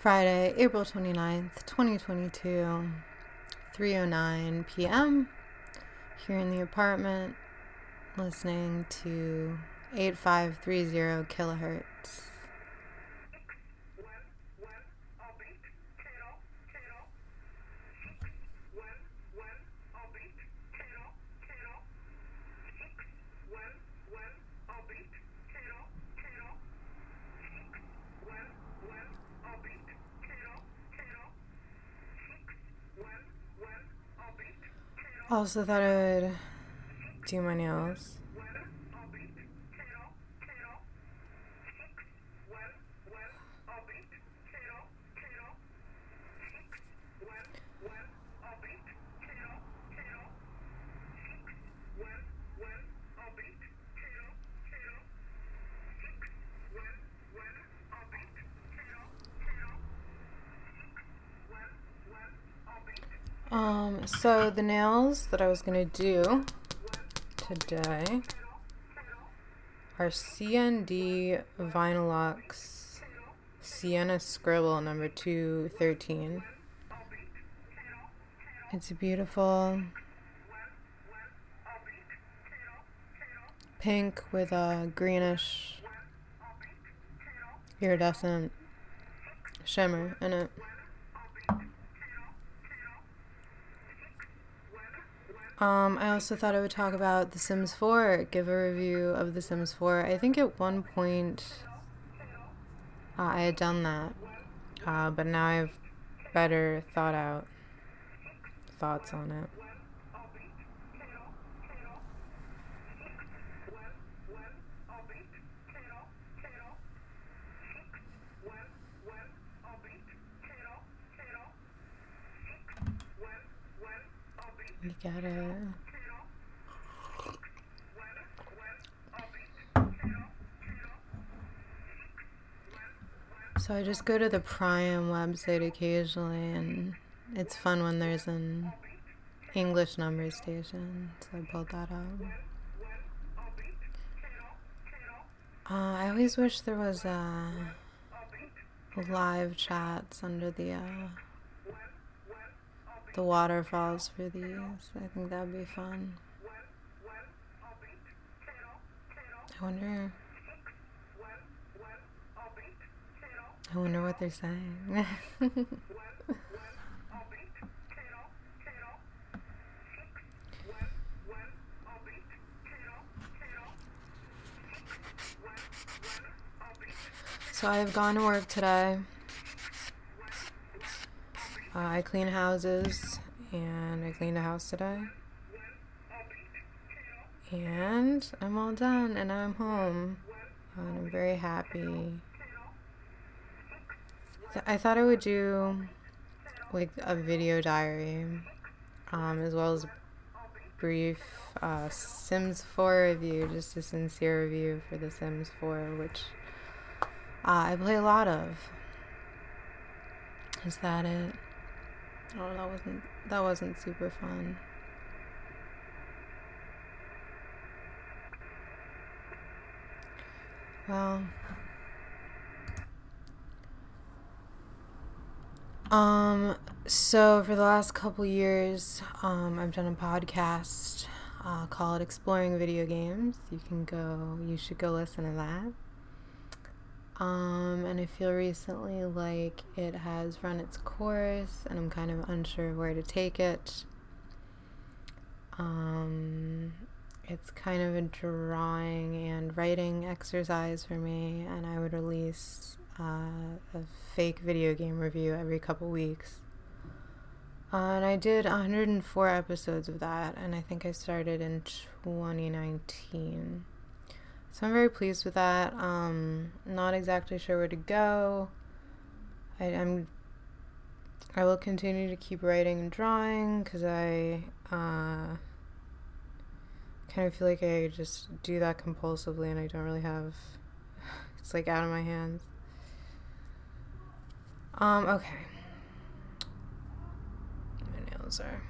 Friday, April 29th, 2022, 3:09 p.m. here in the apartment listening to 8530 kilohertz. Also thought I would do my nails. Um, so the nails that I was gonna do today are CND Vinylux Sienna Scribble number 213. It's a beautiful pink with a greenish iridescent shimmer in it. Um, I also thought I would talk about The Sims 4, give a review of The Sims 4. I think at one point uh, I had done that, uh, but now I have better thought out thoughts on it. You got it. So I just go to the Prime website occasionally, and it's fun when there's an English number station. So I pulled that up. Uh, I always wish there was uh, live chats under the uh, the waterfalls for these. I think that would be fun. I wonder. I wonder what they're saying. so I've gone to work today. Uh, I clean houses and I cleaned a house today. And I'm all done and I'm home. And I'm very happy. I thought I would do like a video diary um, as well as brief uh, Sims 4 review, just a sincere review for The Sims 4, which uh, I play a lot of. Is that it? Oh, that wasn't that wasn't super fun. Well, um, so for the last couple years, um, I've done a podcast uh, called Exploring Video Games. You can go, you should go listen to that. Um, and I feel recently like it has run its course and I'm kind of unsure where to take it. Um, it's kind of a drawing and writing exercise for me, and I would release uh, a fake video game review every couple weeks. Uh, and I did 104 episodes of that, and I think I started in 2019. So I'm very pleased with that. Um, not exactly sure where to go. I, am I will continue to keep writing and drawing because I uh, kind of feel like I just do that compulsively and I don't really have. It's like out of my hands. Um. Okay. My nails are.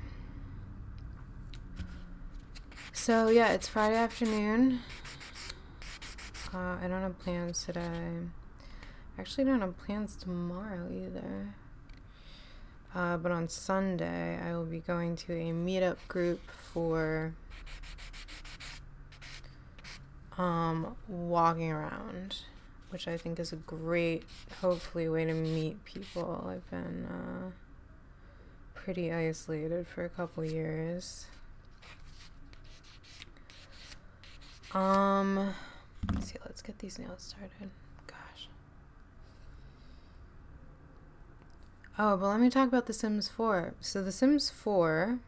So yeah, it's Friday afternoon. Uh, I don't have plans today. Actually, don't have plans tomorrow either. Uh, but on Sunday, I will be going to a meetup group for um, walking around, which I think is a great, hopefully, way to meet people. I've been uh, pretty isolated for a couple years. Um, let's see, let's get these nails started. Gosh. Oh, but let me talk about The Sims 4. So, The Sims 4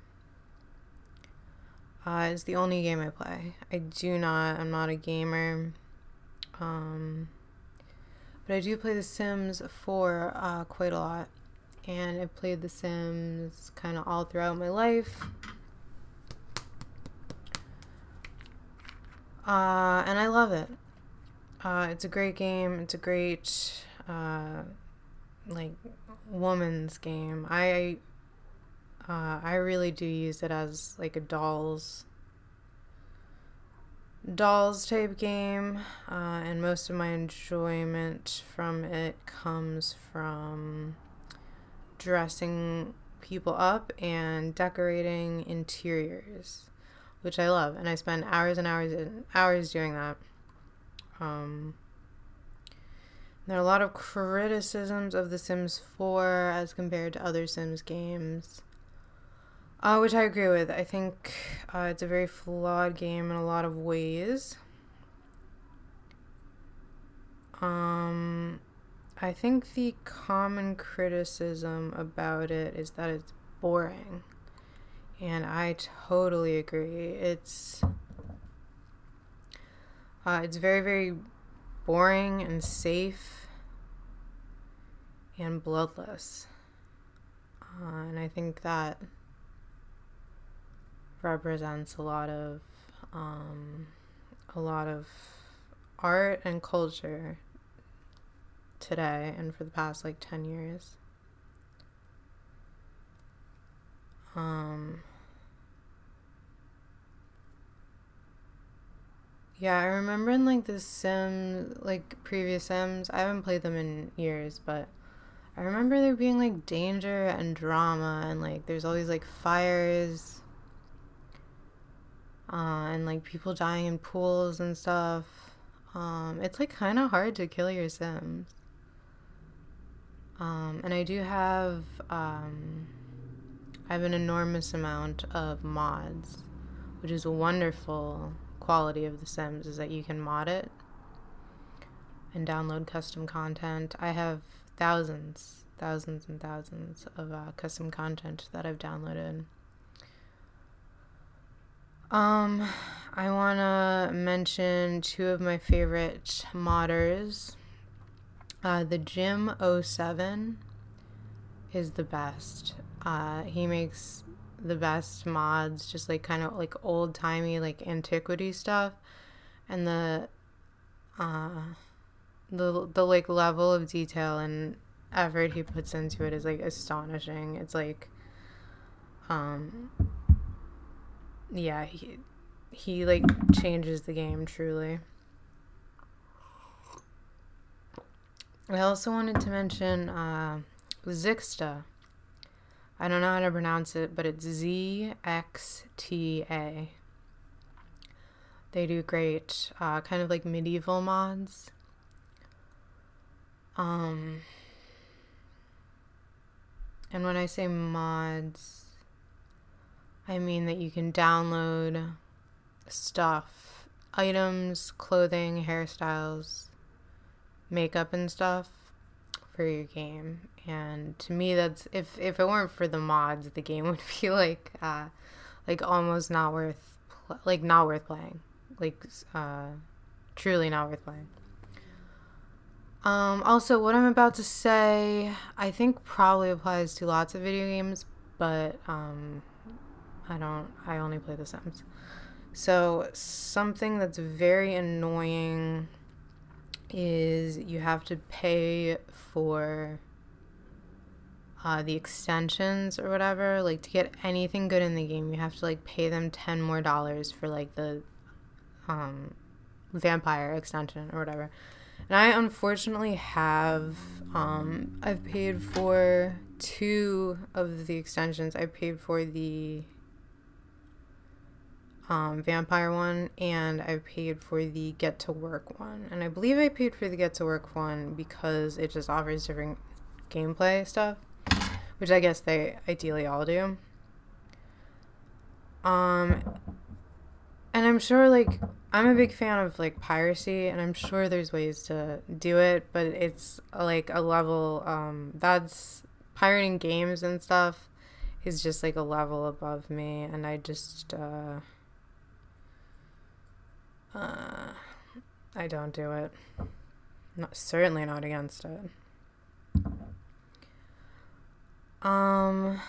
uh, is the only game I play. I do not, I'm not a gamer. Um, but I do play The Sims 4 uh, quite a lot. And I've played The Sims kind of all throughout my life. Uh, and I love it. Uh, it's a great game. It's a great, uh, like, woman's game. I uh, I really do use it as like a dolls dolls type game, uh, and most of my enjoyment from it comes from dressing people up and decorating interiors, which I love, and I spend hours and hours and hours doing that. Um, there are a lot of criticisms of The Sims 4 as compared to other Sims games. Uh, which I agree with. I think uh, it's a very flawed game in a lot of ways. Um, I think the common criticism about it is that it's boring. And I totally agree. It's uh, it's very very boring and safe and bloodless. Uh, and I think that represents a lot of um, a lot of art and culture today and for the past like 10 years um yeah i remember in like the sims like previous sims i haven't played them in years but i remember there being like danger and drama and like there's always like fires uh, and like people dying in pools and stuff. Um, it's like kind of hard to kill your Sims. Um, and I do have um, I have an enormous amount of mods, which is wonderful quality of The Sims is that you can mod it and download custom content. I have thousands, thousands and thousands of uh, custom content that I've downloaded. Um, I want to mention two of my favorite modders. Uh, the Jim 07 is the best. Uh, he makes the best mods, just like kind of like old timey, like antiquity stuff, and the uh, the the like level of detail and effort he puts into it is like astonishing. It's like um yeah, he he like changes the game truly. I also wanted to mention uh, Zixta. I don't know how to pronounce it, but it's Z X T A. They do great, uh, kind of like medieval mods. Um, and when I say mods, I mean that you can download stuff, items, clothing, hairstyles, makeup and stuff for your game. And to me that's if if it weren't for the mods, the game would be like uh like almost not worth pl- like not worth playing. Like uh truly not worth playing. Um, also, what I'm about to say, I think probably applies to lots of video games, but um, I don't, I only play The Sims. So, something that's very annoying is you have to pay for uh, the extensions or whatever. Like, to get anything good in the game, you have to, like, pay them 10 more dollars for, like, the um, vampire extension or whatever. And I unfortunately have, um, I've paid for two of the extensions. I paid for the um, vampire one and I paid for the get to work one. And I believe I paid for the get to work one because it just offers different gameplay stuff, which I guess they ideally all do. Um, and I'm sure like I'm a big fan of like piracy, and I'm sure there's ways to do it, but it's like a level um that's pirating games and stuff is just like a level above me, and I just uh uh I don't do it. Not certainly not against it. Um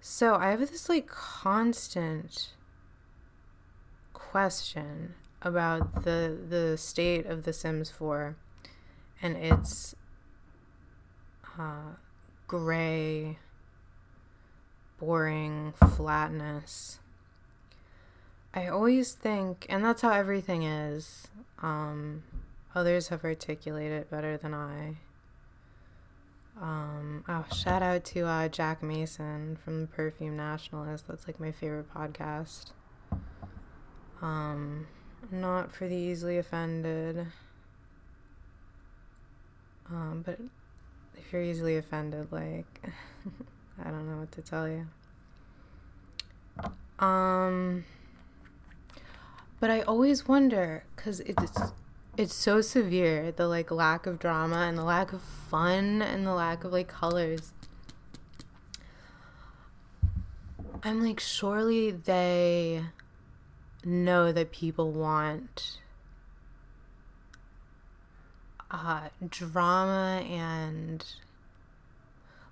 so I have this like constant question about the the state of The Sims 4 and its uh, gray, boring flatness. I always think, and that's how everything is. Um, others have articulated it better than I. Um, oh, shout out to uh, Jack Mason from the Perfume Nationalist. That's like my favorite podcast. Um, not for the easily offended. Um, but if you're easily offended, like, I don't know what to tell you. Um, but I always wonder because it's it's so severe the like lack of drama and the lack of fun and the lack of like colors. I'm like, surely they know that people want uh, drama and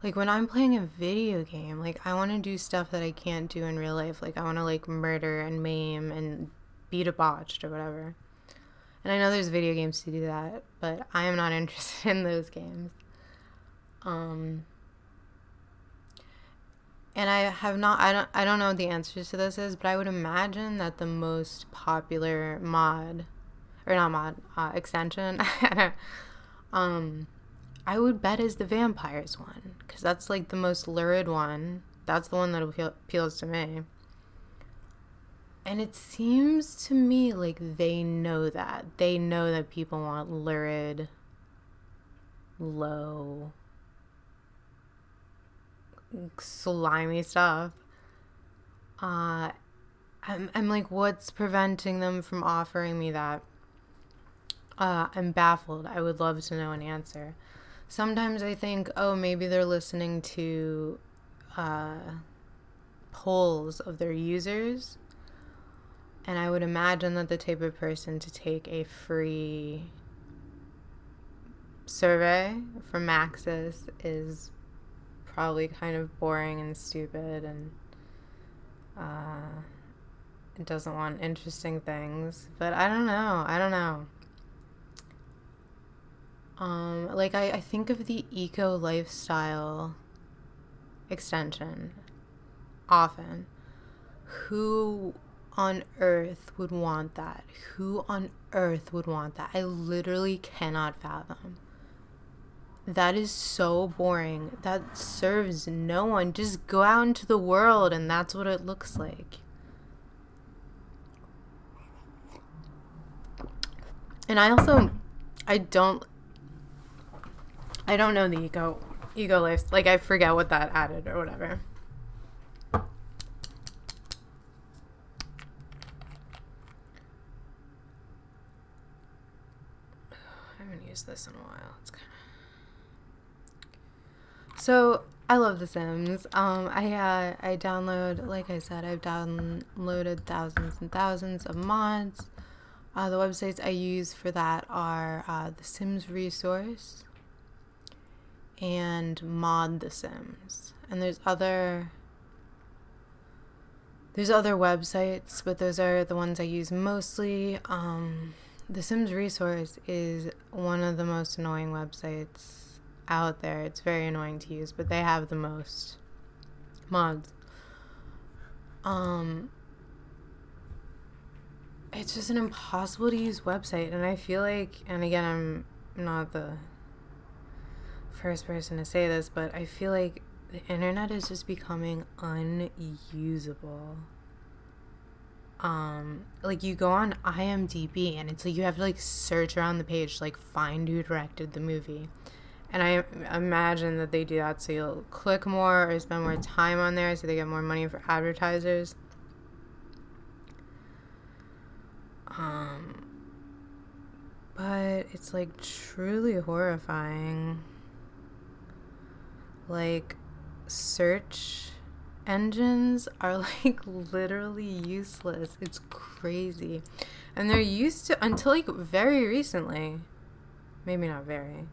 like when I'm playing a video game, like I want to do stuff that I can't do in real life. Like I want to like murder and maim and be debauched or whatever. And I know there's video games to do that, but I am not interested in those games. Um and I have not I don't I don't know what the answers to this is, but I would imagine that the most popular mod or not mod uh, extension um I would bet is the vampires one cuz that's like the most lurid one. That's the one that appeal- appeals to me. And it seems to me like they know that. They know that people want lurid, low, slimy stuff. Uh, I'm, I'm like, what's preventing them from offering me that? Uh, I'm baffled. I would love to know an answer. Sometimes I think, oh, maybe they're listening to uh, polls of their users. And I would imagine that the type of person to take a free survey from Maxis is probably kind of boring and stupid and uh, doesn't want interesting things. But I don't know. I don't know. Um, like I, I think of the eco lifestyle extension often. Who on earth would want that? Who on earth would want that? I literally cannot fathom. That is so boring. That serves no one. Just go out into the world and that's what it looks like. And I also I don't I don't know the eco eco life. Like I forget what that added or whatever. I haven't used this in a while. It's kind so I love The Sims. Um, I uh, I download, like I said, I've downloaded thousands and thousands of mods. Uh, the websites I use for that are uh, The Sims Resource and Mod The Sims, and there's other there's other websites, but those are the ones I use mostly. Um, the Sims Resource is one of the most annoying websites out there. It's very annoying to use, but they have the most mods. Um it's just an impossible to use website and I feel like and again I'm not the first person to say this, but I feel like the internet is just becoming unusable. Um, like you go on IMDb and it's like you have to like search around the page like find who directed the movie. And I imagine that they do that so you'll click more or spend more time on there so they get more money for advertisers. Um, but it's like truly horrifying. Like, search engines are like literally useless. It's crazy. And they're used to, until like very recently, maybe not very,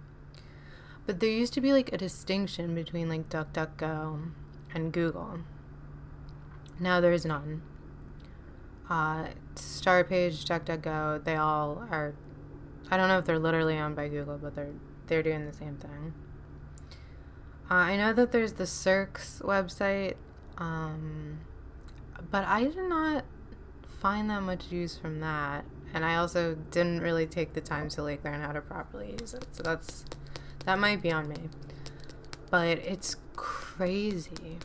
but there used to be like a distinction between like DuckDuckGo and Google. Now there's none. Uh, Startpage, DuckDuckGo, they all are. I don't know if they're literally owned by Google, but they're they're doing the same thing. Uh, I know that there's the Searx website, um, but I did not find that much use from that, and I also didn't really take the time to like learn how to properly use it. So that's that might be on me, but it's crazy.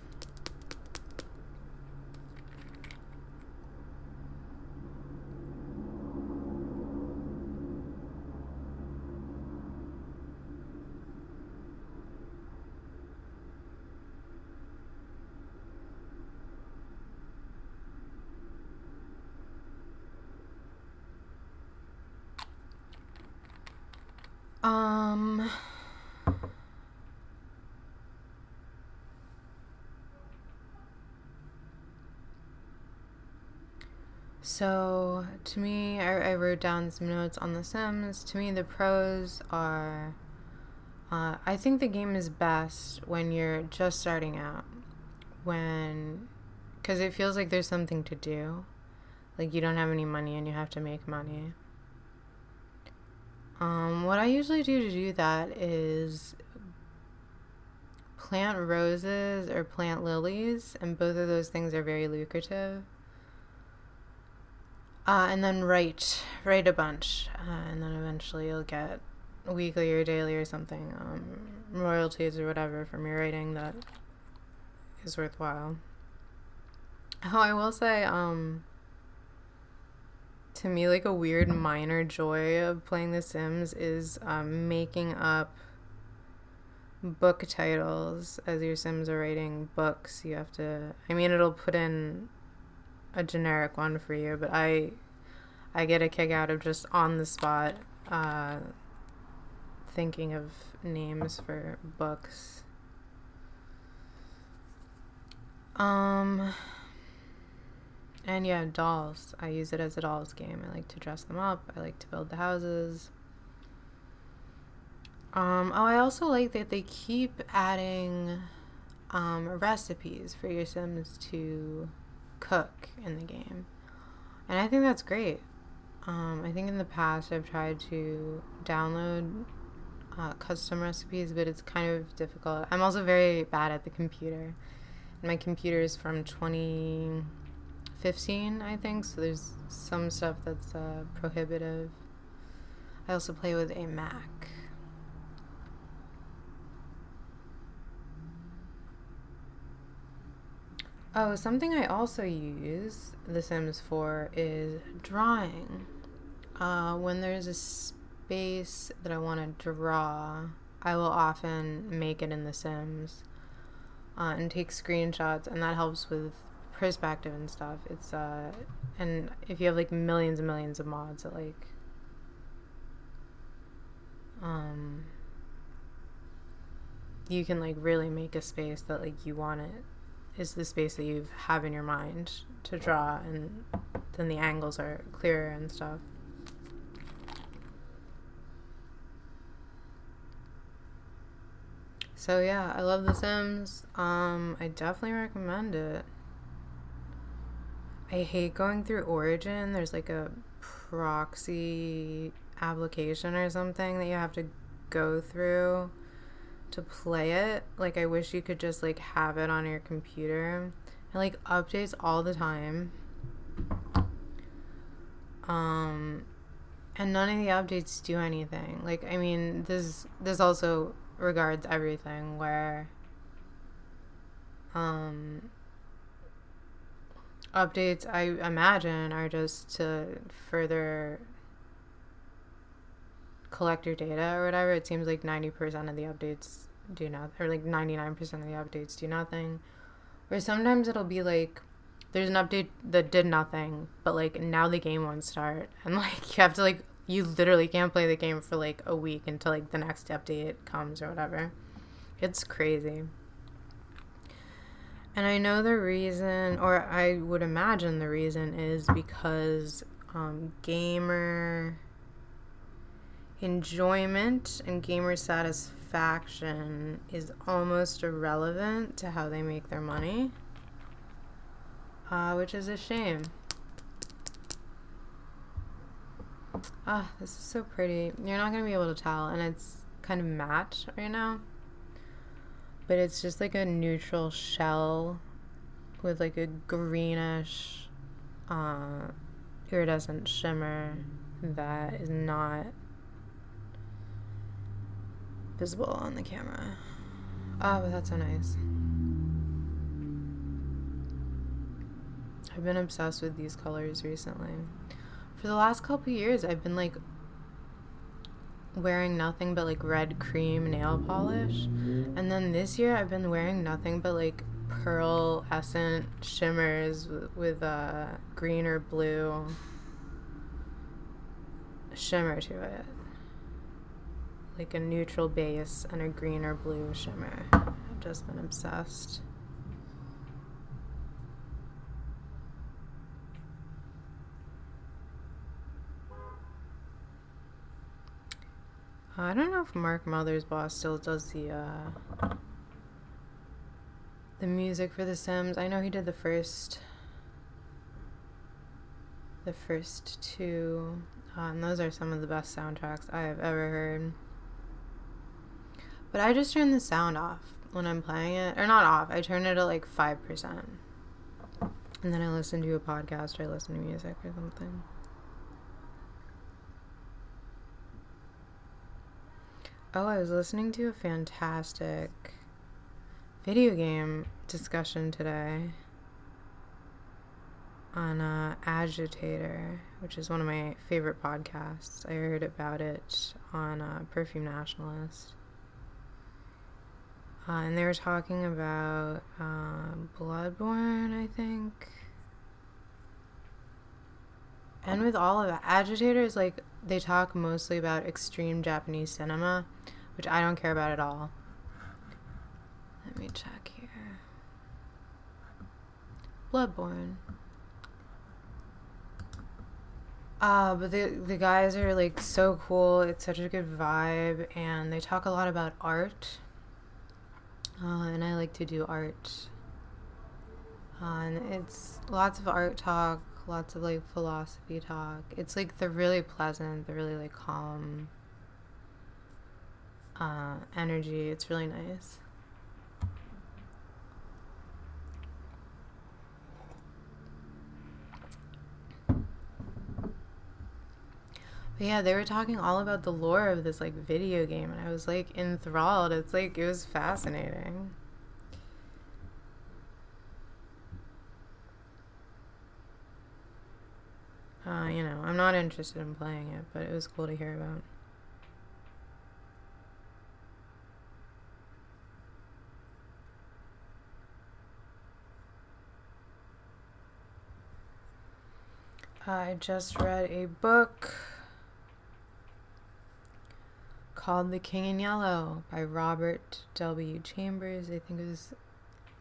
Um. So, to me, I, I wrote down some notes on The Sims. To me, the pros are uh, I think the game is best when you're just starting out. When, because it feels like there's something to do. Like you don't have any money and you have to make money. Um, what I usually do to do that is plant roses or plant lilies, and both of those things are very lucrative. Uh, and then write write a bunch, uh, and then eventually you'll get weekly or daily or something um, royalties or whatever from your writing that is worthwhile. Oh, I will say, um, to me like a weird minor joy of playing The Sims is um, making up book titles as your Sims are writing books. You have to. I mean, it'll put in a generic one for you, but I I get a kick out of just on the spot uh, thinking of names for books. Um. And yeah, dolls. I use it as a dolls game. I like to dress them up. I like to build the houses. Um, oh, I also like that they keep adding um, recipes for your Sims to cook in the game. And I think that's great. Um, I think in the past I've tried to download uh, custom recipes, but it's kind of difficult. I'm also very bad at the computer. My computer is from 2015, I think. So there's some stuff that's uh, prohibitive. I also play with a Mac. Oh, something I also use The Sims for is drawing. Uh, when there's a space that I want to draw, I will often make it in The Sims uh, and take screenshots, and that helps with perspective and stuff. It's uh, and if you have like millions and millions of mods, it like um, you can like really make a space that like you want it is the space that you have in your mind to draw, and then the angles are clearer and stuff. So yeah, I love The Sims. Um, I definitely recommend it. I hate going through Origin. There's like a proxy application or something that you have to go through to play it. Like I wish you could just like have it on your computer. It like updates all the time. Um, and none of the updates do anything. Like, I mean, this this also regards everything where um updates I imagine are just to further collect your data or whatever. It seems like 90% of the updates do nothing, or like 99% of the updates do nothing. Or sometimes it'll be like, there's an update that did nothing, but like now the game won't start. And like you have to like, you literally can't play the game for like a week until like the next update comes or whatever. It's crazy. And I know the reason, or I would imagine the reason is because um, gamer enjoyment and gamer satisfaction is almost irrelevant to how they make their money, uh, which is a shame. Ah, this is so pretty. You're not going to be able to tell, and it's kind of matte right now. But it's just like a neutral shell with like a greenish uh, iridescent shimmer that is not visible on the camera. Oh, but that's so nice. I've been obsessed with these colors recently. For the last couple years, I've been like wearing nothing but like red cream nail polish. And then this year, I've been wearing nothing but like pearl essence shimmers with, a uh, green or blue shimmer to it like a neutral base and a green or blue shimmer. I've just been obsessed. I don't know if Mark Mothersbaugh still does the uh, the music for The Sims. I know he did the first the first two, uh, and those are some of the best soundtracks I have ever heard. But I just turn the sound off when I'm playing it. Or not off, I turn it at like 5%. And then I listen to a podcast or I listen to music or something. Oh, I was listening to a fantastic video game discussion today on uh, Agitator, which is one of my favorite podcasts. I heard about it on uh, Perfume Nationalist. Uh, and they were talking about uh, Bloodborne, I think. And with all of it, agitators, like, they talk mostly about extreme Japanese cinema, which I don't care about at all. Let me check here. Bloodborne. Uh, but the the guys are like so cool. It's such a good vibe, and they talk a lot about art uh, and I like to do art. Uh, and it's lots of art talk, lots of like philosophy talk. It's like the really pleasant, the really like calm uh, energy. It's really nice. Yeah, they were talking all about the lore of this like video game, and I was like enthralled. It's like it was fascinating. Uh, you know, I'm not interested in playing it, but it was cool to hear about. I just read a book called The King in Yellow by Robert W. Chambers. I think it was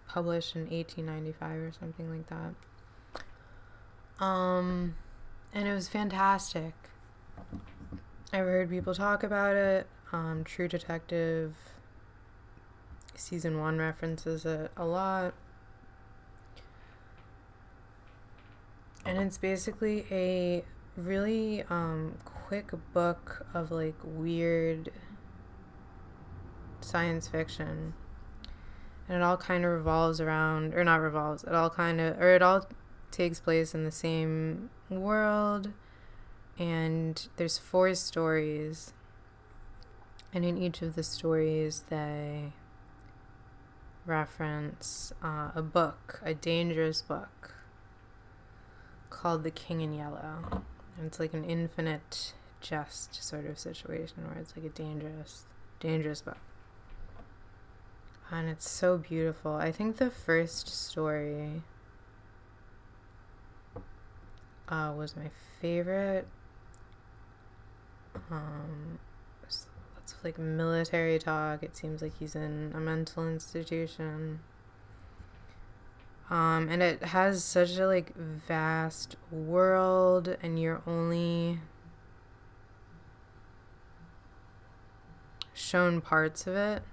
published in 1895 or something like that. Um, and it was fantastic. I've heard people talk about it. Um, True Detective season one references it a lot. And it's basically a really um, quick book of like weird science fiction. And it all kind of revolves around, or not revolves, it all kind of, or it all takes place in the same world. and there's four stories, and in each of the stories, they reference uh, a book, a dangerous book called The King in Yellow. And it's like an infinite jest sort of situation where it's like a dangerous, dangerous book. And it's so beautiful. I think the first story uh, was my favorite. Um, it's like military talk. It seems like he's in a mental institution. Um, and it has such a like vast world, and you're only shown parts of it,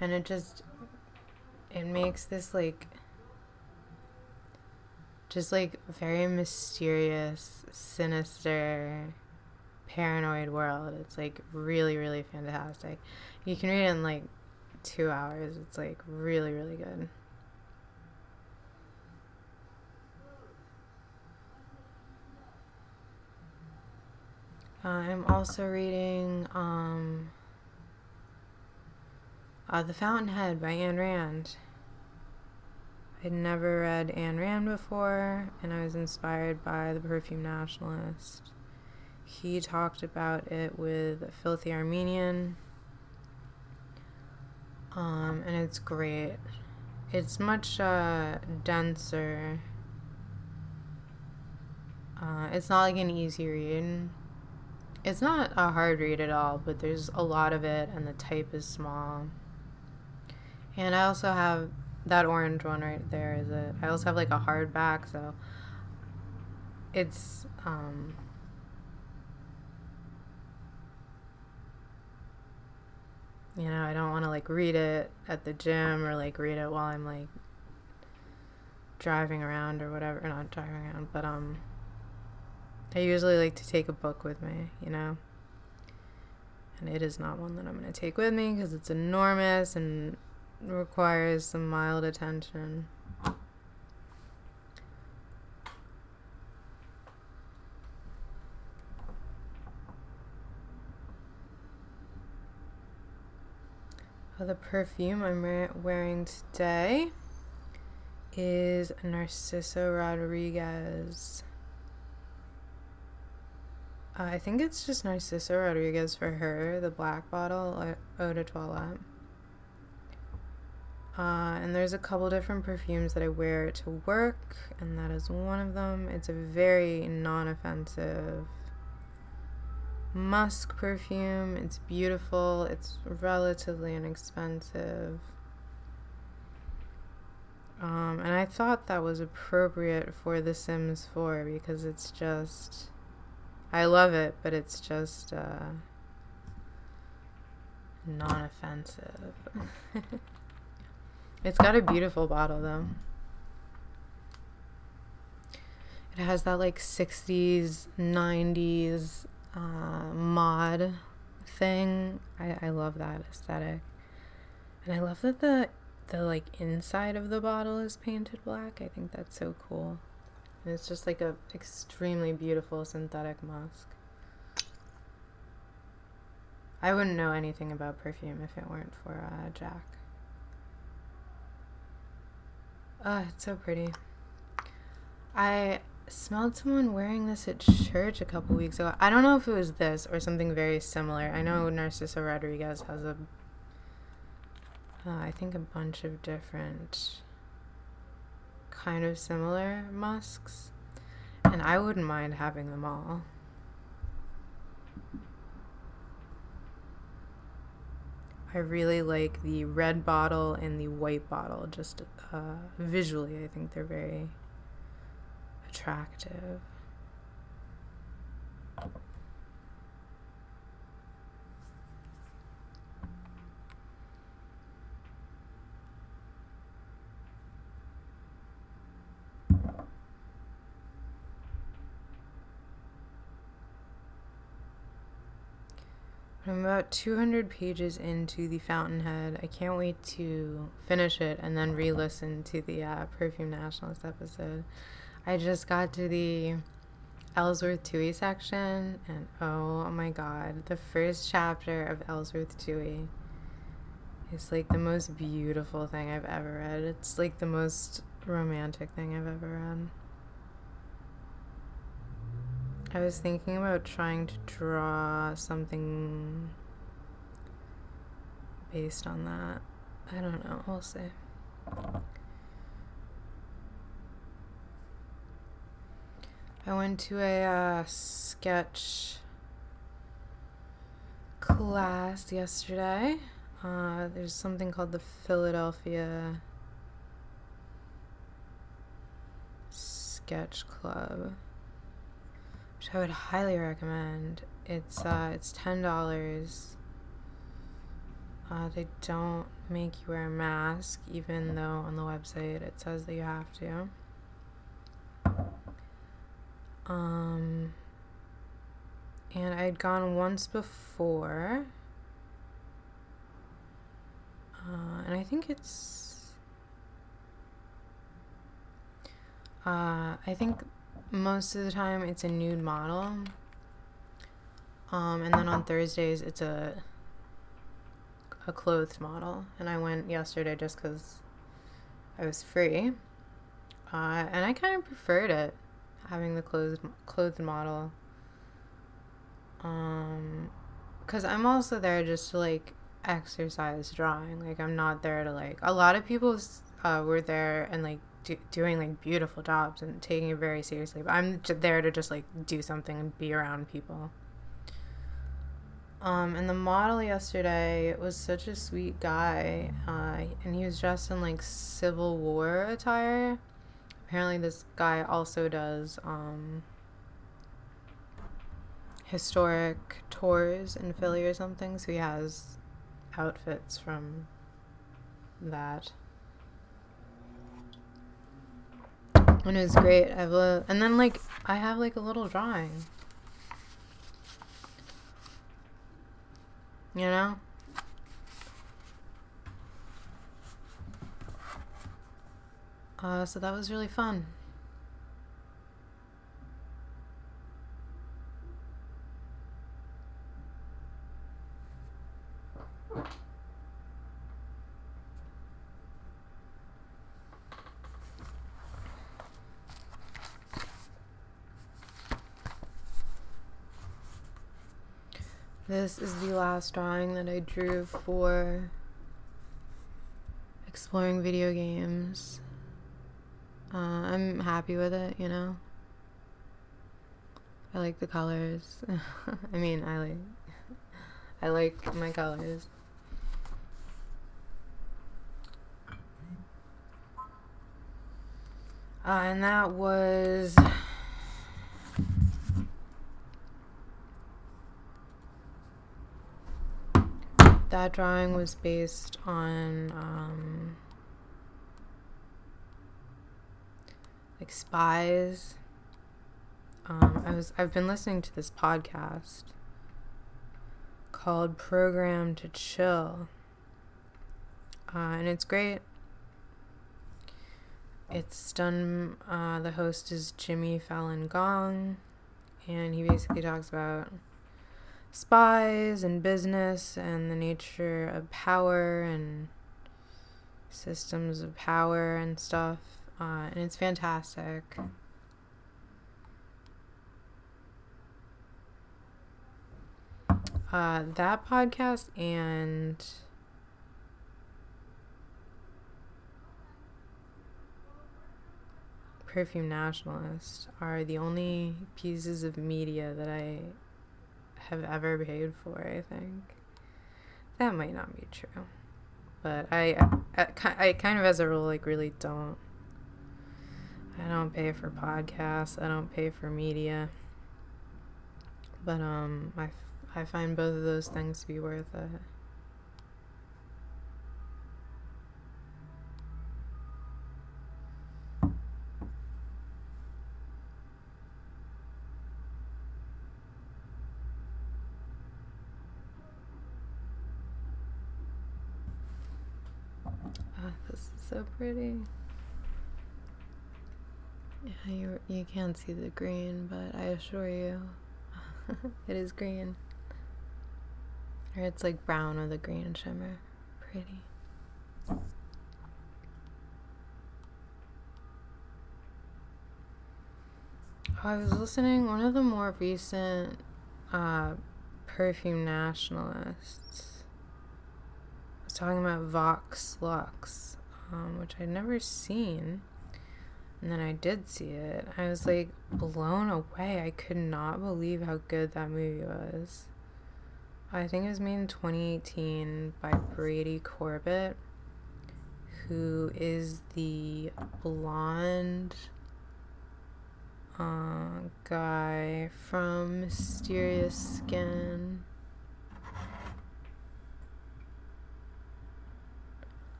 and it just it makes this like just like very mysterious, sinister, paranoid world. It's like really, really fantastic. You can read it in like two hours. It's like really, really good. I'm also reading um, uh, The Fountainhead by Ayn Rand. I'd never read Ayn Rand before, and I was inspired by The Perfume Nationalist. He talked about it with Filthy Armenian, um, and it's great. It's much uh, denser. Uh, it's not like an easy read. It's not a hard read at all, but there's a lot of it, and the type is small. And I also have that orange one right there is it. I also have like a hardback, so it's um you know, I don't want to like read it at the gym or like read it while I'm like driving around or whatever, not driving around, but um I usually like to take a book with me, you know. And it is not one that I'm going to take with me because it's enormous and requires some mild attention. Oh, the perfume I'm wearing today is Narciso Rodriguez. I think it's just Narciso Rodriguez for her, the black bottle, Eau de Toilette. Uh, and there's a couple different perfumes that I wear to work, and that is one of them. It's a very non offensive musk perfume. It's beautiful, it's relatively inexpensive. Um, and I thought that was appropriate for The Sims 4 because it's just. I love it, but it's just uh, non offensive. It's got a beautiful bottle though. It has that like 60s, 90s uh, mod thing. I, I love that aesthetic. And I love that the the like inside of the bottle is painted black. I think that's so cool. It's just like a extremely beautiful synthetic musk. I wouldn't know anything about perfume if it weren't for uh, Jack. Oh, it's so pretty. I smelled someone wearing this at church a couple weeks ago. I don't know if it was this or something very similar. I know Narciso Rodriguez has a, uh, I think a bunch of different kind of similar musks, and I wouldn't mind having them all. I really like the red bottle and the white bottle. Just uh, visually, I think they're very attractive. I'm about 200 pages into The Fountainhead. I can't wait to finish it and then re listen to the uh, Perfume Nationalist episode. I just got to the Ellsworth Toohey section, and oh my god, the first chapter of Ellsworth Toohey is like the most beautiful thing I've ever read. It's like the most romantic thing I've ever read. I was thinking about trying to draw something based on that. I don't know. We'll see. I went to a uh, sketch class yesterday. Uh, there's something called the Philadelphia Sketch Club which I would highly recommend. It's uh, it's ten dollars. Uh, they don't make you wear a mask, even though on the website it says that you have to. Um, and I'd gone once before, uh, and I think it's. Uh, I think most of the time it's a nude model. Um, and then on Thursdays it's a a clothed model. And I went yesterday just because I was free. Uh, and I kind of preferred it, having the clothed clothed model. Um, because I'm also there just to like exercise drawing. Like I'm not there to like a lot of people uh, were there and like do, doing like beautiful jobs and taking it very seriously. But I'm there to just like do something and be around people. Um, and the model yesterday was such a sweet guy, uh, and he was dressed in like Civil War attire. Apparently, this guy also does um, historic tours in Philly or something, so he has outfits from that. And it was great. I a, and then like I have like a little drawing. You know? Uh, so that was really fun. This is the last drawing that I drew for exploring video games. Uh, I'm happy with it, you know. I like the colors. I mean, I like I like my colors. Uh, and that was that drawing was based on um, like spies. Um, I was I've been listening to this podcast called Programmed to Chill, uh, and it's great. It's done. Uh, the host is Jimmy Falungong, and he basically talks about spies and business and the nature of power and systems of power and stuff. Uh, and it's fantastic. Uh, that podcast and Perfume Nationalist are the only pieces of media that I have ever paid for, I think. That might not be true. But I, I, I kind of as a rule, like, really don't. I don't pay for podcasts. I don't pay for media. But, um, I, I find both of those things to be worth it. Oh, this is so pretty. Yeah, you you can't see the green, but I assure you, it is green. Or it's like brown with a green shimmer. Pretty. I was listening one of the more recent uh, perfume nationalists was talking about Vox Lux, um, which I'd never seen. And then I did see it. I was like blown away. I could not believe how good that movie was. I think it was made in 2018 by Brady Corbet, who is the blonde uh, guy from Mysterious Skin.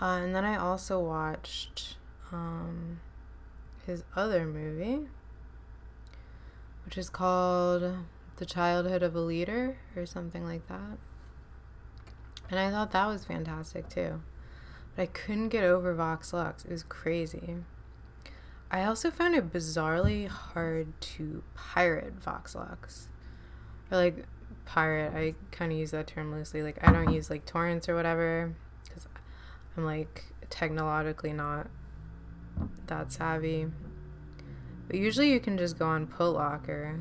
Uh, and then I also watched um, his other movie, which is called The Childhood of a Leader or something like that. And I thought that was fantastic too. But I couldn't get over Vox Lux. It was crazy. I also found it bizarrely hard to pirate Vox Lux. Or like pirate, I kind of use that term loosely. Like I don't use like torrents or whatever because I'm like technologically not that savvy. But usually you can just go on Putlocker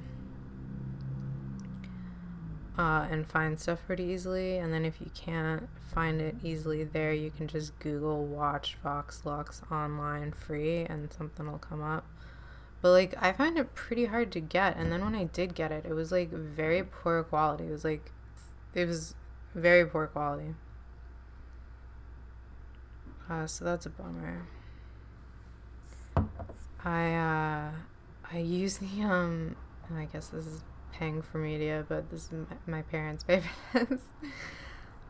uh, and find stuff pretty easily. And then if you can't find it easily there, you can just Google watch Vox Lux online free and something will come up. But like I find it pretty hard to get and then when I did get it, it was like very poor quality. It was like it was very poor quality. Uh, so that's a bummer. I uh I use the um I guess this is paying for media, but this is my, my parents pay for this.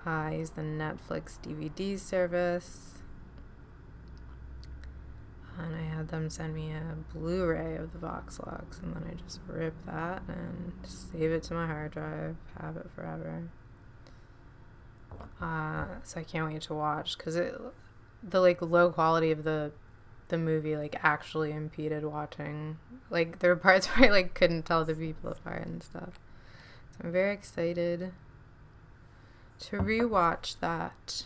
Uh, I use the Netflix DVD service. And I had them send me a Blu ray of the Vox Lux, and then I just rip that and save it to my hard drive, have it forever. Uh, so I can't wait to watch because it, the like low quality of the the movie like actually impeded watching. Like there were parts where I like couldn't tell the people apart and stuff. So I'm very excited to rewatch that.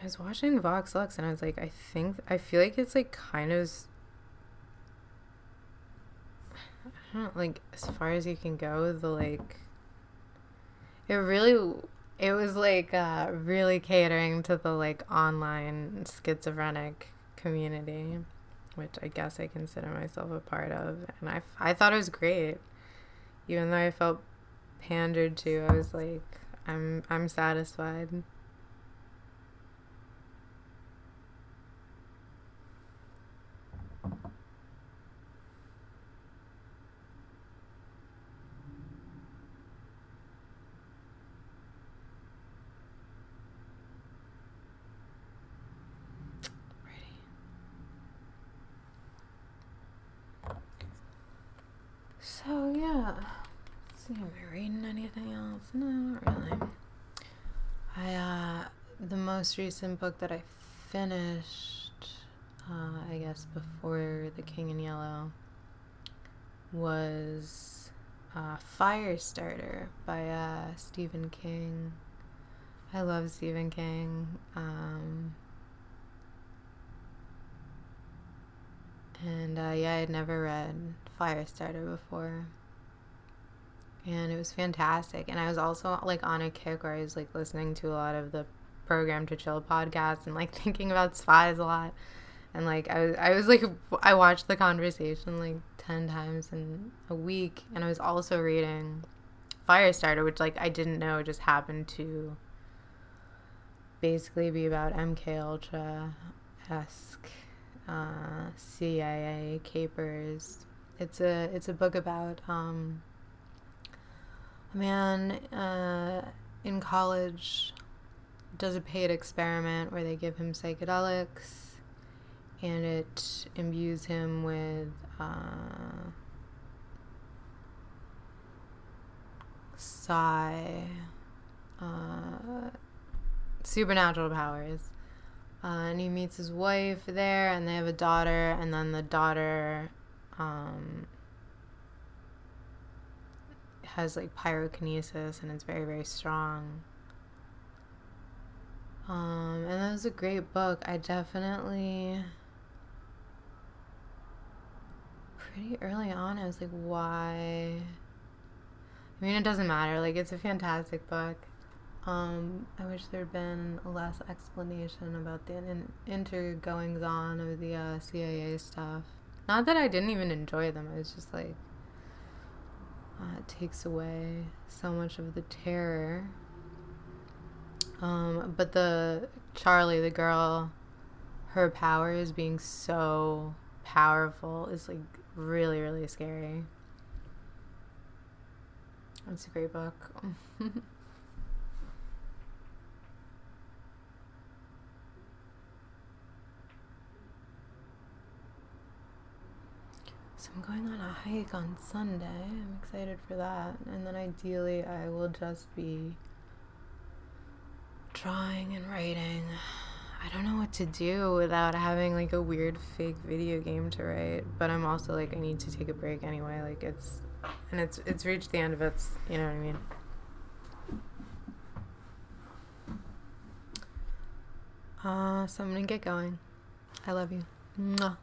I was watching Vox Lux and I was like, I think I feel like it's like kind of I don't know, like as far as you can go, the like it really it was like uh, really catering to the like online schizophrenic community, which I guess I consider myself a part of, and I I thought it was great, even though I felt pandered to. I was like, I'm I'm satisfied. So yeah, Let's see, am I reading anything else? No, not really. I uh, the most recent book that I finished, uh, I guess before The King in Yellow, was uh, Firestarter by uh, Stephen King. I love Stephen King. Um, and uh, yeah, I had never read Firestarter before. And it was fantastic. And I was also like on a kick where I was like listening to a lot of the programmed to chill podcast and like thinking about spies a lot. And like I was I was like I watched the conversation like 10 times in a week and I was also reading Firestarter which like I didn't know just happened to basically be about MK Ultra esque uh, CIA capers it's a it's a book about um, a man uh, in college does a paid experiment where they give him psychedelics, and it imbues him with uh, psi uh, supernatural powers. Uh, and he meets his wife there, and they have a daughter, and then the daughter um, has like pyrokinesis and it's very, very strong. Um, and that was a great book. I definitely pretty early on I was like, why? I mean, it doesn't matter. Like, it's a fantastic book. Um, I wish there'd been less explanation about the in- intergoings on of the uh, CIA stuff. Not that I didn't even enjoy them. I was just like, uh, it takes away so much of the terror. Um, but the Charlie, the girl, her powers being so powerful is like really, really scary. It's a great book. so I'm going on a hike on Sunday. I'm excited for that. And then ideally, I will just be drawing and writing. I don't know what to do without having like a weird fake video game to write. But I'm also like I need to take a break anyway. Like it's and it's it's reached the end of its you know what I mean. Uh, so I'm gonna get going. I love you. Mwah.